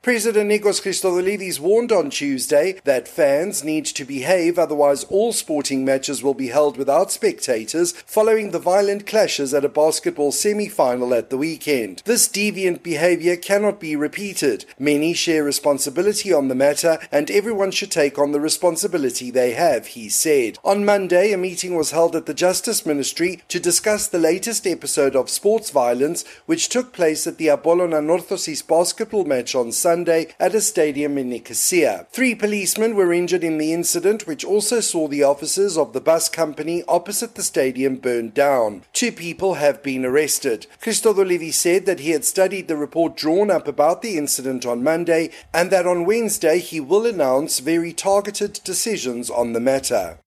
President Nikos Christodoulides warned on Tuesday that fans need to behave, otherwise, all sporting matches will be held without spectators following the violent clashes at a basketball semi final at the weekend. This deviant behavior cannot be repeated. Many share responsibility on the matter, and everyone should take on the responsibility they have, he said. On Monday, a meeting was held at the Justice Ministry to discuss the latest episode of sports violence, which took place at the Apollon Anorthosis basketball match on Sunday. Sunday at a stadium in Nicosia. Three policemen were injured in the incident, which also saw the offices of the bus company opposite the stadium burned down. Two people have been arrested. Christodoulides said that he had studied the report drawn up about the incident on Monday and that on Wednesday he will announce very targeted decisions on the matter.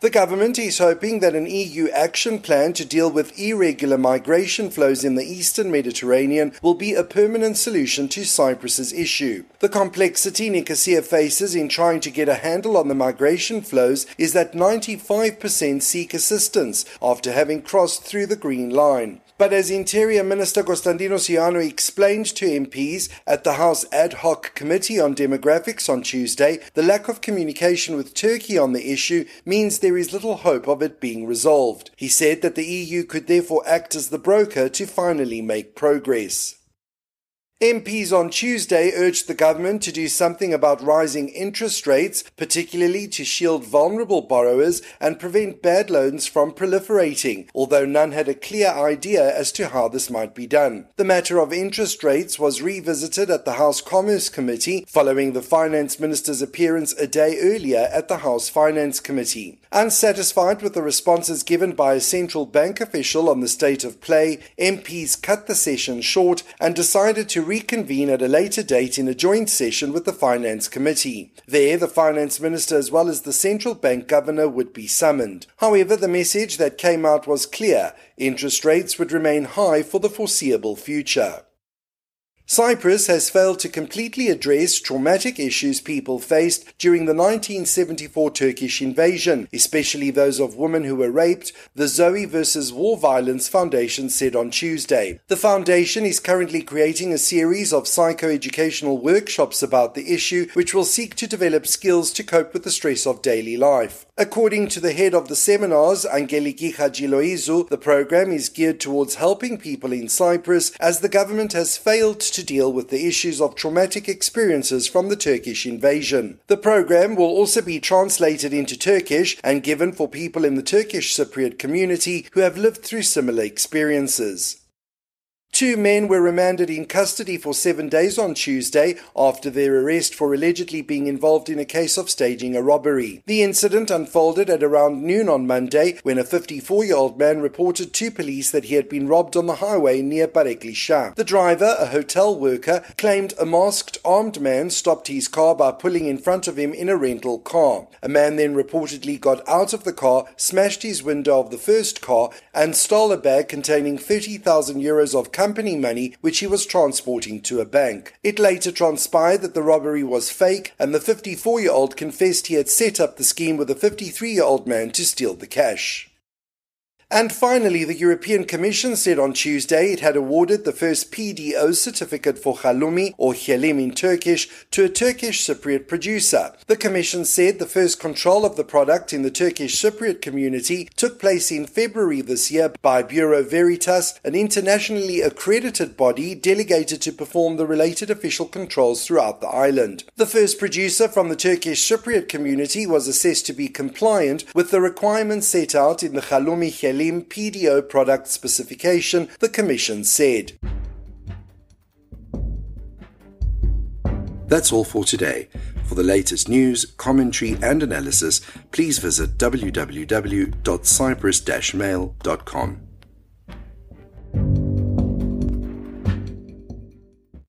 The government is hoping that an EU action plan to deal with irregular migration flows in the eastern Mediterranean will be a permanent solution to Cyprus's issue. The complexity Nicosia faces in trying to get a handle on the migration flows is that 95% seek assistance after having crossed through the Green Line. But as Interior Minister Konstantinos Ioannou explained to MPs at the House Ad Hoc Committee on Demographics on Tuesday, the lack of communication with Turkey on the issue means there is little hope of it being resolved. He said that the EU could therefore act as the broker to finally make progress. MPs on Tuesday urged the government to do something about rising interest rates, particularly to shield vulnerable borrowers and prevent bad loans from proliferating, although none had a clear idea as to how this might be done. The matter of interest rates was revisited at the House Commerce Committee following the Finance Minister's appearance a day earlier at the House Finance Committee. Unsatisfied with the responses given by a central bank official on the state of play, MPs cut the session short and decided to reconvene at a later date in a joint session with the Finance Committee. There, the Finance Minister as well as the Central Bank Governor would be summoned. However, the message that came out was clear interest rates would remain high for the foreseeable future. Cyprus has failed to completely address traumatic issues people faced during the 1974 Turkish invasion, especially those of women who were raped, the Zoe vs. War Violence Foundation said on Tuesday. The foundation is currently creating a series of psychoeducational workshops about the issue, which will seek to develop skills to cope with the stress of daily life. According to the head of the seminars, Angeliki Hadjiloizou, the program is geared towards helping people in Cyprus as the government has failed to to deal with the issues of traumatic experiences from the Turkish invasion. The program will also be translated into Turkish and given for people in the Turkish Cypriot community who have lived through similar experiences. Two men were remanded in custody for seven days on Tuesday after their arrest for allegedly being involved in a case of staging a robbery. The incident unfolded at around noon on Monday when a 54 year old man reported to police that he had been robbed on the highway near Pareklisia. The driver, a hotel worker, claimed a masked armed man stopped his car by pulling in front of him in a rental car. A man then reportedly got out of the car, smashed his window of the first car, and stole a bag containing 30,000 euros of company money which he was transporting to a bank. It later transpired that the robbery was fake, and the 54 year old confessed he had set up the scheme with a 53 year old man to steal the cash. And finally, the European Commission said on Tuesday it had awarded the first PDO certificate for halloumi, or hellim in Turkish, to a Turkish Cypriot producer. The Commission said the first control of the product in the Turkish Cypriot community took place in February this year by Bureau Veritas, an internationally accredited body delegated to perform the related official controls throughout the island. The first producer from the Turkish Cypriot community was assessed to be compliant with the requirements set out in the halloumi hellim Elim PDO product specification, the Commission said. That's all for today. For the latest news, commentary, and analysis, please visit www.cyprus-mail.com.